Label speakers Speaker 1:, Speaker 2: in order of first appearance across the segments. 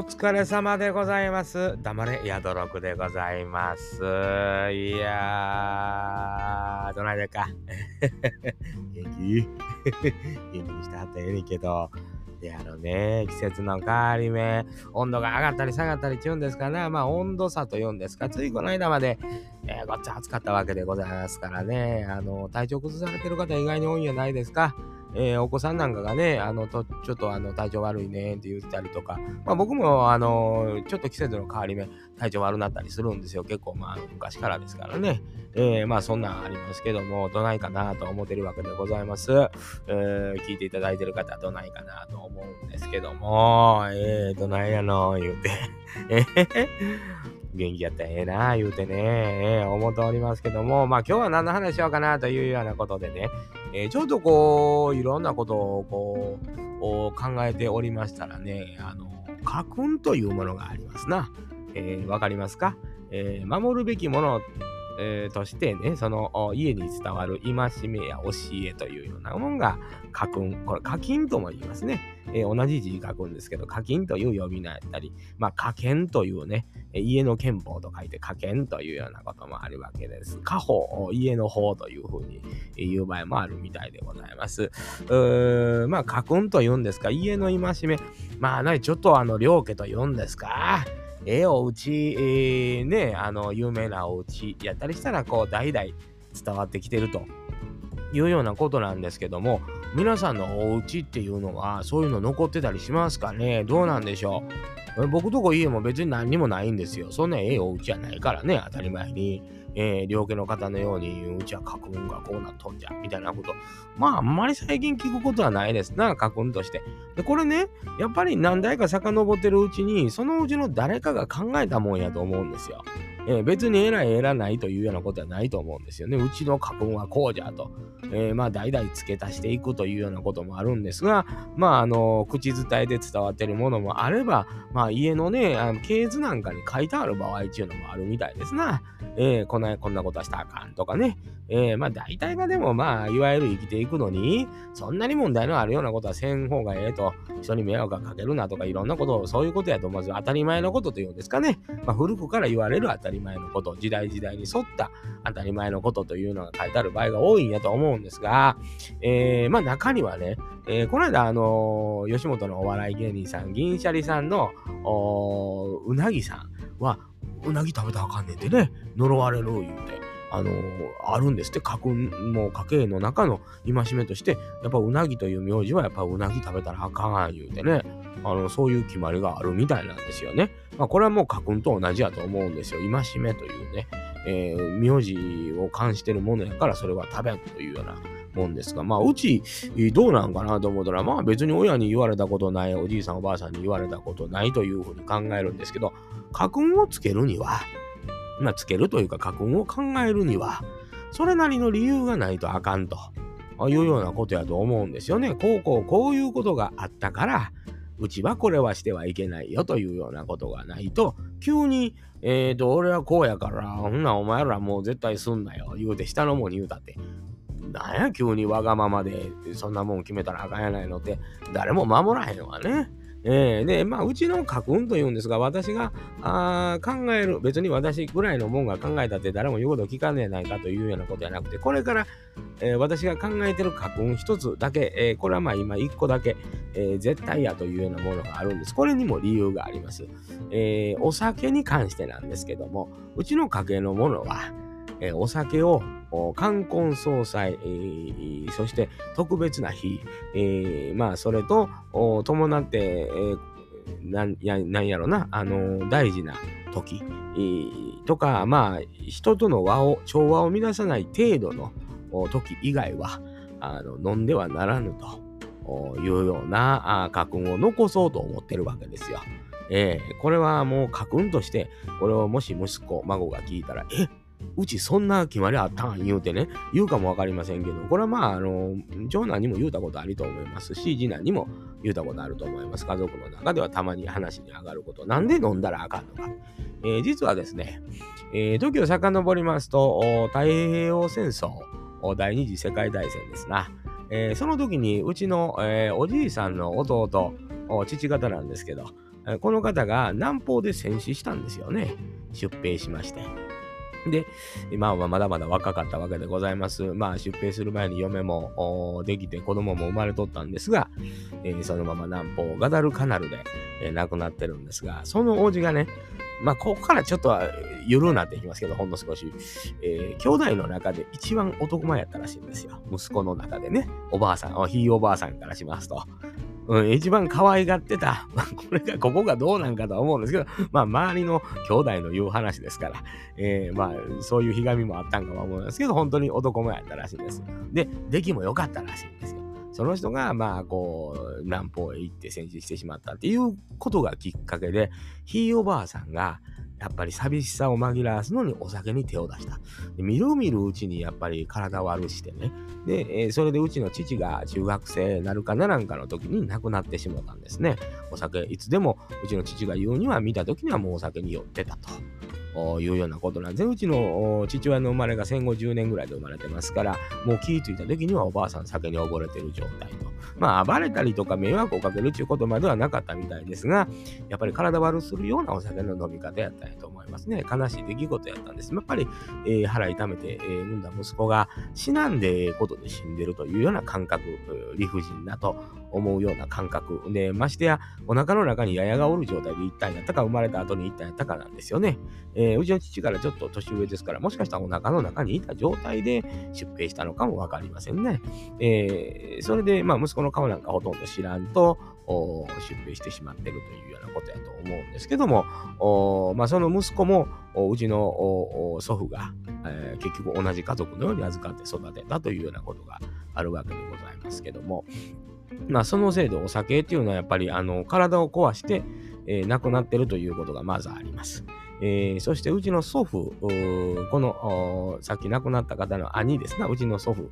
Speaker 1: お疲れ様でございます。黙れ、宿六でございます。いやー、どないでっか？元気？元気にしてはったらええけど。いや、あのね、季節の変わり目、温度が上がったり下がったりちゅうんですかね。まあ、温度差というんですか。ついこの間まで、えーごっちゃ暑かったわけでございますからね。あの、体調崩されてる方意外に多いんじゃないですか。えーお子さんなんかがね、あの、とちょっとあの体調悪いねって言ったりとか、まあ僕もあの、ちょっと季節の変わり目、体調悪なったりするんですよ。結構まあ昔からですからね。えーまあそんなんありますけども、どないかなと思ってるわけでございます。えー聞いていただいてる方どないかなと思うんですけども、えー、どないやの言うて、えへへ元気やったらええな言うてね、えー思っておりますけども、まあ今日は何の話しようかなというようなことでね、えーちょっとこう、いろんなことをこう、考えておりましたらね、あの、家訓というものがありますな。えーわかりますか、えー守るべきもの、えーとしてね、その家に伝わる戒めや教えというようなものが家訓。これ、課金とも言いますね。えー同じ字書くんですけど、課金という呼び名やったり、まあ、家憲というね、家の憲法と書いて家憲というようなこともあるわけです。家法、家の法というふうに言う場合もあるみたいでございます。うーまあ、家訓というんですか、家の戒め、まあ、ね、ちょっとあの、両家と言うんですか。ええお家、えーね、あの、有名なお家やったりしたら、こう、代々伝わってきてるというようなことなんですけども、皆さんのお家っていうのは、そういうの残ってたりしますかね？どうなんでしょう？僕とこ家も別に何にもないんですよ。そんなええお家じゃないからね、当たり前に。えー両家の方のように、うちは家訓がこうなっとんじゃ、みたいなこと。まあ、あんまり最近聞くことはないですな、家訓として。で、これね、やっぱり何代か遡ってるうちに、そのうちの誰かが考えたもんやと思うんですよ。えー別に偉い偉ないというようなことはないと思うんですよね。うちの家訓はこうじゃと。えーまあ、代々付け足していくというようなこともあるんですが、まあ、あの、口伝えで伝わってるものもあれば、まあ、家のね、あの系図なんかに書いてある場合っていうのもあるみたいですな。えーこんな、こんなことはしたらあかんとかね。えーまあ、大体がでも、まあ、いわゆる生きていくのに、そんなに問題のあるようなことはせん方がええと、人に迷惑がかけるなとか、いろんなことを、そういうことやと、まず当たり前のことというんですかね。まあ、古くから言われる当たり前のこと、時代時代に沿った当たり前のことというのが書いてある場合が多いんやと思うんですが、えーまあ中にはね、えーこの間、あのー吉本のお笑い芸人さん、銀シャリさんの、うなぎさんは、うなぎ食べたらあかんねんてね、呪われる言うて。あのあるんですって、家訓も家計の中の戒めとして、やっぱうなぎという名字はやっぱうなぎ食べたらあかん言うてね、あの、そういう決まりがあるみたいなんですよね。まあ、これはもう家訓と同じやと思うんですよ。戒めというね、えー名字を冠してるものやから、それは食べんというようなもんですが、まあ、うち、どうなんかなと思ったら、まあ別に親に言われたことない、おじいさんおばあさんに言われたことないというふうに考えるんですけど、家訓をつけるには、まあ、つけるというか家訓を考えるには、それなりの理由がないとあかんというようなことやと思うんですよね。こうこうこういうことがあったから、うちはこれはしてはいけないよというようなことがないと、急に、えーと、俺はこうやから、ほんなお前らもう絶対すんなよ、言うて下のもんに言うたって。なんや急にわがままでそんなもん決めたらあかんやないのって誰も守らへんわね。えー、で、まあ、うちの家訓というんですが、私があ考える、別に私ぐらいのもんが考えたって誰も言うこと聞かねえないかというようなことじゃなくて、これから、えー私が考えてる家訓一つだけ、えーこれはまあ今一個だけ、えー絶対やというようなものがあるんです。これにも理由があります。えーお酒に関してなんですけども、うちの家系のものは、えーお酒を冠婚葬祭、えーそして特別な日、えーまあそれと伴って、えーなんやなんやろな、あの大事な時、えーとか、まあ人との和を調和を乱さない程度の時以外はあの飲んではならぬというようなあ家訓を残そうと思ってるわけですよ。えーこれはもう家訓として、これをもし息子、孫が聞いたら、えうちそんな決まりあったん言うてね、言うかもわかりませんけど、これはまあ、あの、長男にも言うたことあると思いますし、次男にも言うたことあると思います。家族の中ではたまに話に上がること。なんで飲んだらあかんのか。えー実はですね、えー時を遡りますと、太平洋戦争、第二次世界大戦ですな。えーその時にうちの、えーおじいさんの弟、父方なんですけど、この方が南方で戦死したんですよね。出兵しまして。で、今はまだまだ若かったわけでございます。まあ出兵する前に嫁もできて子供も生まれとったんですが、えー、そのまま南方ガダルカナルで、えー、亡くなってるんですが、その王子がね、まあここからちょっとゆるなっていきますけど、ほんの少し、えー、兄弟の中で一番男前やったらしいんですよ。息子の中でね、おばあさん、ひいおばあさんからしますと。うん、一番可愛がってた。これが、ここがどうなんかとは思うんですけど、まあ、周りの兄弟の言う話ですから、えー、まあ、そういうひがみもあったんかは思うんですけど、本当に男もやったらしいです。で、出来も良かったらしいんですよ。その人が、まあ、こう、南方へ行って戦死してしまったっていうことがきっかけで、ひいおばあさんが、やっぱり寂しさを紛らわすのにお酒に手を出した。でみるみるうちにやっぱり体悪してね。で、えー、それでうちの父が中学生なるかならんかの時に亡くなってしもたんですね。お酒、いつでもうちの父が言うには見た時にはもうお酒に酔ってたと。いうようなことなんで、うちの父親の生まれが戦後10年ぐらいで生まれてますから、もう気ぃついた時にはおばあさん酒に溺れてる状態と。まあ、暴れたりとか迷惑をかけるっていうことまではなかったみたいですが、やっぱり体悪するようなお酒の飲み方やったんやと思いますね。悲しい出来事やったんです。やっぱり、えー、腹痛めて、えー、産んだ息子が死なんでええことで死んでるというような感覚、理不尽だと思うような感覚。で、ましてや、お腹の中にややがおる状態で一体やったか、生まれた後に一体やったかなんですよね。えー、うちの父からちょっと年上ですから、もしかしたらお腹の中にいた状態で出兵したのかもわかりませんね。えー、それで、まあ、息子の顔なんかほとんど知らんと、出兵してしまってるというようなことやと思うんですけども、まあ、その息子もうちの祖父が、えー、結局同じ家族のように預かって育てたというようなことがあるわけでございますけども、まあ、そのせいでお酒っていうのはやっぱりあの体を壊して、えー、亡くなってるということがまずあります。えー、そしてうちの祖父、このさっき亡くなった方の兄ですな、うちの祖父、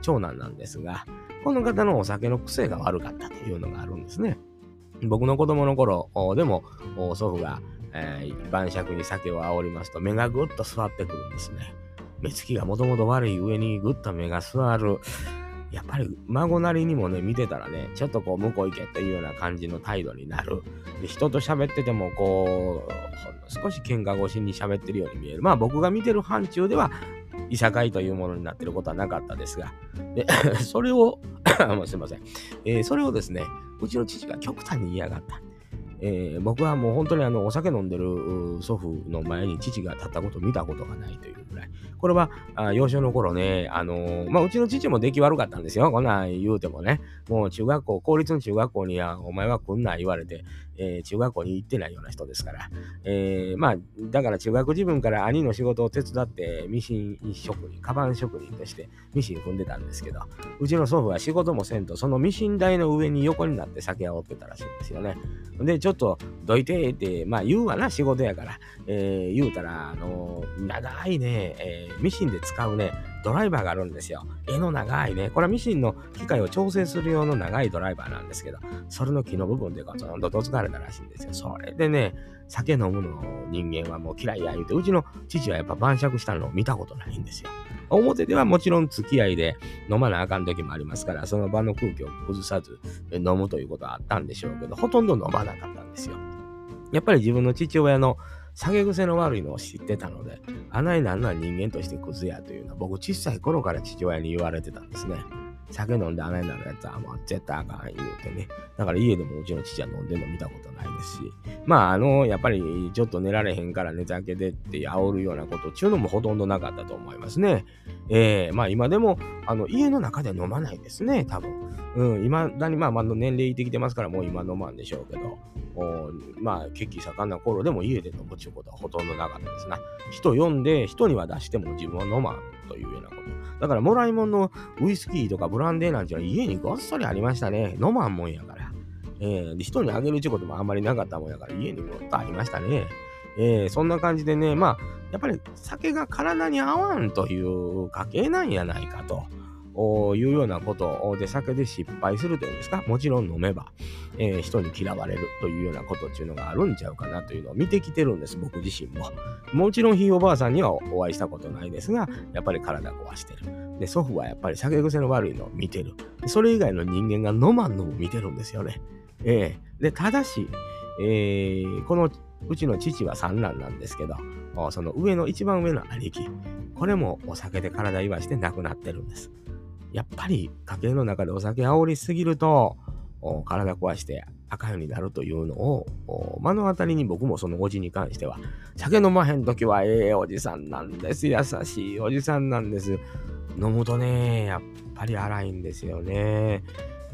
Speaker 1: 長男なんですが、この方のお酒の癖が悪かったというのがあるんですね。僕の子供の頃でも祖父が、えー、晩酌に酒を煽りますと目がぐっと座ってくるんですね。目つきがもともと悪い上にぐっと目が座る。やっぱり孫なりにもね、見てたらね、ちょっとこう、向こう行けっていうような感じの態度になる。で人と喋ってても、こう、少し喧嘩越しに喋ってるように見える。まあ僕が見てる範疇では、いさかいというものになってることはなかったですが、で それを もうすいません、えー、それをですね、うちの父が極端に嫌がった。えー、僕はもう本当にあのお酒飲んでる祖父の前に父が立ったことを見たことがないというぐらい。これはあ幼少の頃ね、あのー、まあ、うちの父も出来悪かったんですよ。こんなん言うてもね。もう中学校、公立の中学校にはお前は来んな言われて、えー、中学校に行ってないような人ですから。えー、まあ、だから中学自分から兄の仕事を手伝って、ミシン職人、カバン職人としてミシン踏んでたんですけど、うちの祖父は仕事もせんと、そのミシン台の上に横になって酒を煽ってたらしいんですよね。で、ちょっとどいてって、まあ言うわな、仕事やから。えー、言うたら、あの、長いね、え、ミシンで使うね、ドライバーがあるんですよ。柄の長いね。これはミシンの機械を調整する用の長いドライバーなんですけど、それの木の部分でガツンとどつかれたらしいんですよ。それでね、酒飲むの人間はもう嫌いや言うて、うちの父はやっぱ晩酌したのを見たことないんですよ。表ではもちろん付き合いで飲まなあかん時もありますから、その場の空気を崩さず飲むということはあったんでしょうけど、ほとんど飲まなかったんですよ。やっぱり自分の父親の酒癖の悪いのを知ってたので、あないなんなん人間としてクズやというのは僕小さい頃から父親に言われてたんですね。酒飲んであないなるやつはもう絶対あかん言うてね。だから家でもうちの父は飲んでんの見たことないですし、まああの、やっぱりちょっと寝られへんから寝酒でって煽るようなことっていうのもほとんどなかったと思いますね。えー、まあ今でもあの家の中で飲まないですね、多分。うん、今だにまあまあ年齢いってきてますからもう今飲まんでしょうけど、まあ血気盛んな頃でも家で飲むっていうことはほとんどなかったですな。人呼んで人には出しても自分は飲まんというようなこと。だからもらい物のウイスキーとかブランデーなんていうのは家にごっそりありましたね。飲まんもんやから。えー、で人にあげるってこともあんまりなかったもんやから家にもっとありましたね。えー、そんな感じでね、まあ、やっぱり酒が体に合わんという家系なんやないかと。いうようなことで酒で失敗するというんですか？もちろん飲めば、えー、人に嫌われるというようなことっていうのがあるんちゃうかなというのを見てきてるんです。僕自身も。もちろんひいおばあさんにはお会いしたことないですがやっぱり体壊してる。で祖父はやっぱり酒癖の悪いのを見てる。それ以外の人間が飲まんのも見てるんですよね。えー、でただしえー、このうちの父は三男なんですけど、その上の一番上の兄貴、これもお酒で体言わして亡くなってるんです。やっぱり家計の中でお酒煽りすぎると、体壊して赤ようになるというのを目の当たりに僕もそのおじに関しては酒飲まへん時はええおじさんなんです。優しいおじさんなんです。飲むとねやっぱり荒いんですよね、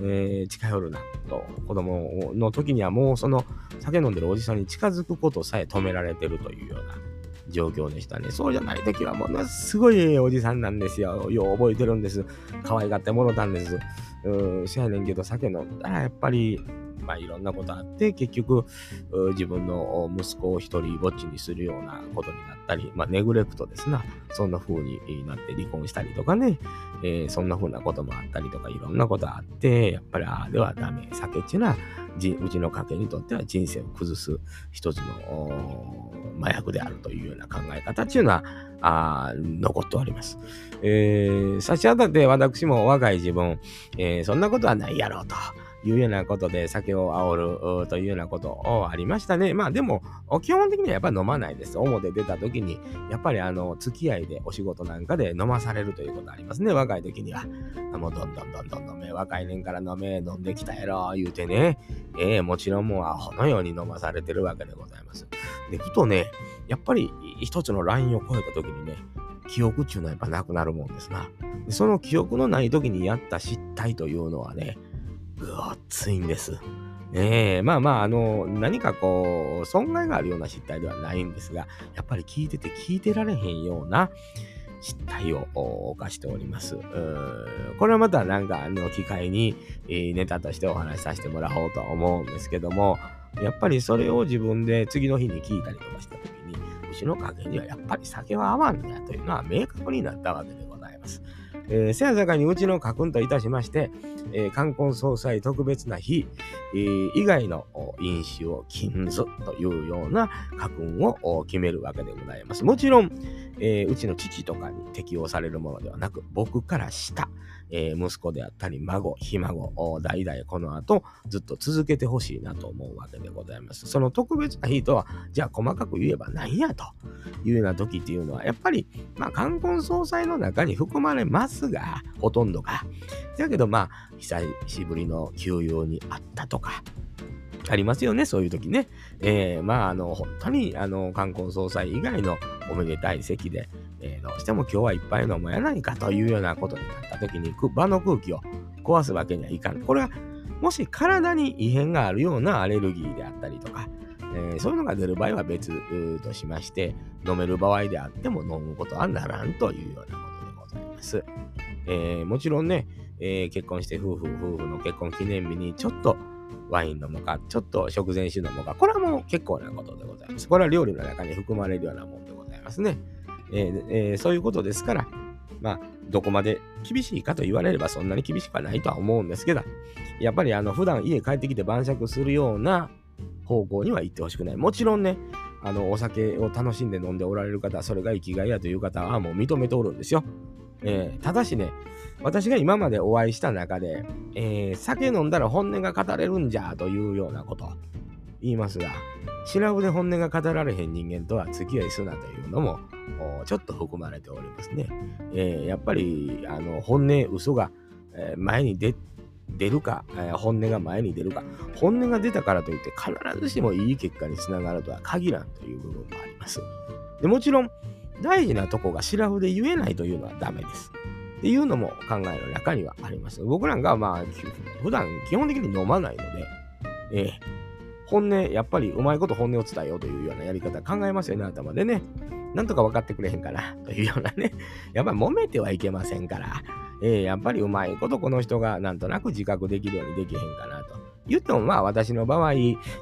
Speaker 1: えー、近寄るなと。子供の時にはもうその酒飲んでるおじさんに近づくことさえ止められてるというような。状況でしたね。そうじゃない時はものすごいおじさんなんですよ。よう覚えてるんです。可愛がってもろたんです。うん、せやねんけど酒飲んだらやっぱりまあ、いろんなことあって、結局、自分の息子を一人ぼっちにするようなことになったり、まあ、ネグレクトですな。そんな風になって離婚したりとかね、えー、そんな風なこともあったりとか、いろんなことあって、やっぱりああではダメ。酒っていうのは、うちの家系にとっては人生を崩す一つの麻薬であるというような考え方っていうのは、あ残っております。えー、差し当たって私も若い自分、えー、そんなことはないやろうと。いうようなことで酒を煽るというようなことありましたね。まあでも、基本的にはやっぱり飲まないです。表出た時に、やっぱりあの、付き合いでお仕事なんかで飲まされるということありますね。若い時には。もうどんどんどんどん飲め、若い年から飲め、飲んできたやろ、言うてね。ええー、もちろんもうアホのように飲まされてるわけでございます。で、ふとね、やっぱり一つのラインを超えた時にね、記憶っていうのはやっぱなくなるもんですな。その記憶のない時にやった失態というのはね、分厚いんです。ええまあまあ、あの、何かこう、損害があるような失態ではないんですが、やっぱり聞いてて聞いてられへんような失態を犯しております。これはまたなんか、あの、機会に、えー、ネタとしてお話しさせてもらおうとは思うんですけども、やっぱりそれを自分で次の日に聞いたりとかした時に、うちの家系にはやっぱり酒は合わんやというのは明確になったわけでございます。えー、せやさかにうちの家訓といたしまして、えー、冠婚葬祭特別な日、えー、以外の飲酒を禁ずというような家訓を決めるわけでございます。もちろん、えー、うちの父とかに適用されるものではなく、僕から下、えー、息子であったり、孫、ひ孫、代々この後ずっと続けてほしいなと思うわけでございます。その特別な日とは、じゃあ細かく言えば何やというような時っていうのは、やっぱり、まあ、冠婚葬祭の中に含まれますが、ほとんどが。だけど、まあ、久しぶりの休養にあったとか、ありますよね、そういう時ね。えー、まあ、あの、本当に、あの、冠婚葬祭以外のおめでたい席で、えー、どうしても今日はいっぱい飲もうやないかというようなことになった時に、場の空気を壊すわけにはいかん。これは、もし体に異変があるようなアレルギーであったりとか、えー、そういうのが出る場合は別としまして、飲める場合であっても飲むことはならんというようなことでございます。えー、もちろんね、えー、結婚して夫婦、夫婦の結婚記念日にちょっとワイン飲むか、ちょっと食前酒飲むか、これはもう結構なことでございます。これは料理の中に含まれるようなもんでございますね。えーえー、そういうことですから、まあ、どこまで厳しいかと言われればそんなに厳しくはないとは思うんですけど、やっぱりあの普段家帰ってきて晩酌するような方向には行ってほしくない。もちろんね、あのお酒を楽しんで飲んでおられる方、それが生きがいやという方はもう認めておるんですよ。えー、ただしね、私が今までお会いした中で、えー、酒飲んだら本音が語れるんじゃというようなこと言いますが、白筆本音が語られへん人間とは付き合いすなというのもちょっと含まれておりますね。えー、やっぱりあの本音、嘘が、え前に出出るか、え本音が前に出るか、本音が出たからといって必ずしもいい結果につながるとは限らんという部分もあります。でもちろん、大事なとこが白筆言えないというのはダメです。っていうのも考えの中にはあります。僕なんかはまあ、普段基本的に飲まないので、えー、本音、やっぱりうまいこと本音を伝えようというようなやり方考えますよね、頭でね。なんとか分かってくれへんかな、というようなね。やっぱり揉めてはいけませんから、えー、やっぱりうまいことこの人がなんとなく自覚できるようにできへんかなと。言ってもまあ私の場合、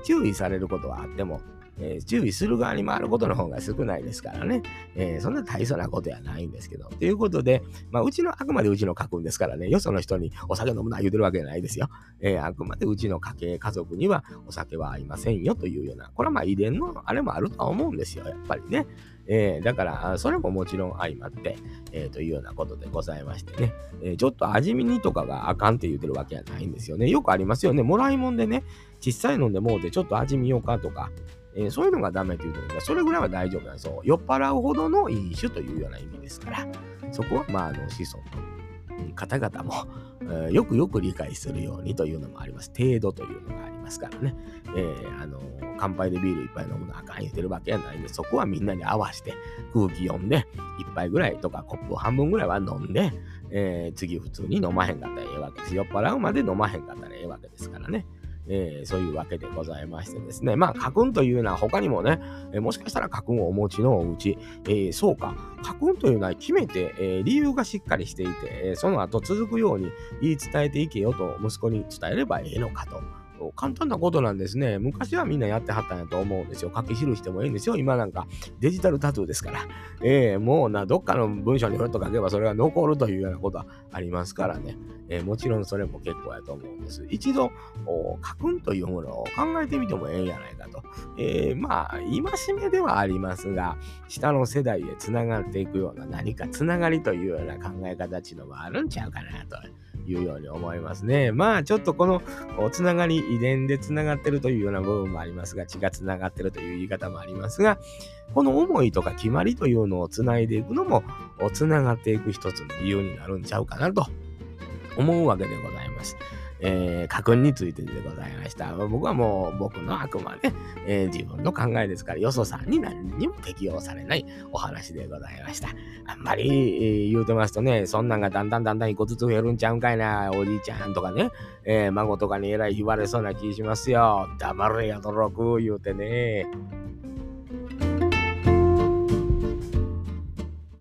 Speaker 1: 注意されることはあっても、えー、注意する側に回ることの方が少ないですからね、えー、そんな大層なことやないんですけど。ということで、まあ、うちの、あくまでうちの家訓ですからね、よその人にお酒飲むな言うてるわけじゃないですよ。えー、あくまでうちの家系、家族にはお酒は合いませんよというような、これはまあ遺伝のあれもあるとは思うんですよ、やっぱりね。えー、だから、それももちろん相まって、えー、というようなことでございましてね、えー、ちょっと味見にとかがあかんって言ってるわけじゃないんですよね。よくありますよね。もらいもんでね、小さいのでもうてちょっと味見ようかとか、えー、そういうのがダメというのは、それぐらいは大丈夫なんですよ。酔っ払うほどの飲酒というような意味ですから、そこはまあ、あの、子孫の方々も、えー、よくよく理解するようにというのもあります。程度というのがありますからね。えー、あの乾杯でビール一杯飲むのあかん言ってるわけやないんで、そこはみんなに合わせて空気読んで、一杯ぐらいとかコップを半分ぐらいは飲んで、えー、次普通に飲まへんかったらええわけです。酔っ払うまで飲まへんかったらええわけですからね。えー、そういうわけでございましてですね。まあ、家訓というのは他にもね、えー、もしかしたら家訓をお持ちのおうち、えー、そうか、家訓というのは決めて、え理由がしっかりしていて、えその後続くように言い伝えていけよと息子に伝えればええのかと。簡単なことなんですね。昔はみんなやってはったんやと思うんですよ。書き記してもいいんですよ。今なんかデジタルタトゥーですから。ええー、もうな、どっかの文章にふっと書けばそれが残るというようなことはありますからね。えー、もちろんそれも結構やと思うんです。一度、書くんというものを考えてみてもええんやないかと。えー、まあ、戒めではありますが、下の世代へつながっていくような何かつながりというような考え方っていうのもあるんちゃうかなと。いうように思いますね。まあちょっとこのつながり、遺伝でつながってるというような部分もありますが、血がつながってるという言い方もありますが、この思いとか決まりというのをつないでいくのも、つながっていく一つの理由になるんちゃうかなと思うわけでございます。えー、家訓についてでございました。僕はもう僕のあくまで、えー、自分の考えですから、よそさんに何にも適用されないお話でございました。あんまり、えー、言うてますとね、そんなんがだんだんだんだん一個ずつ増えるんちゃうんかいな、おじいちゃんとかね、えー、孫とかにえらい言われそうな気しますよ。黙れやとろく言うてね。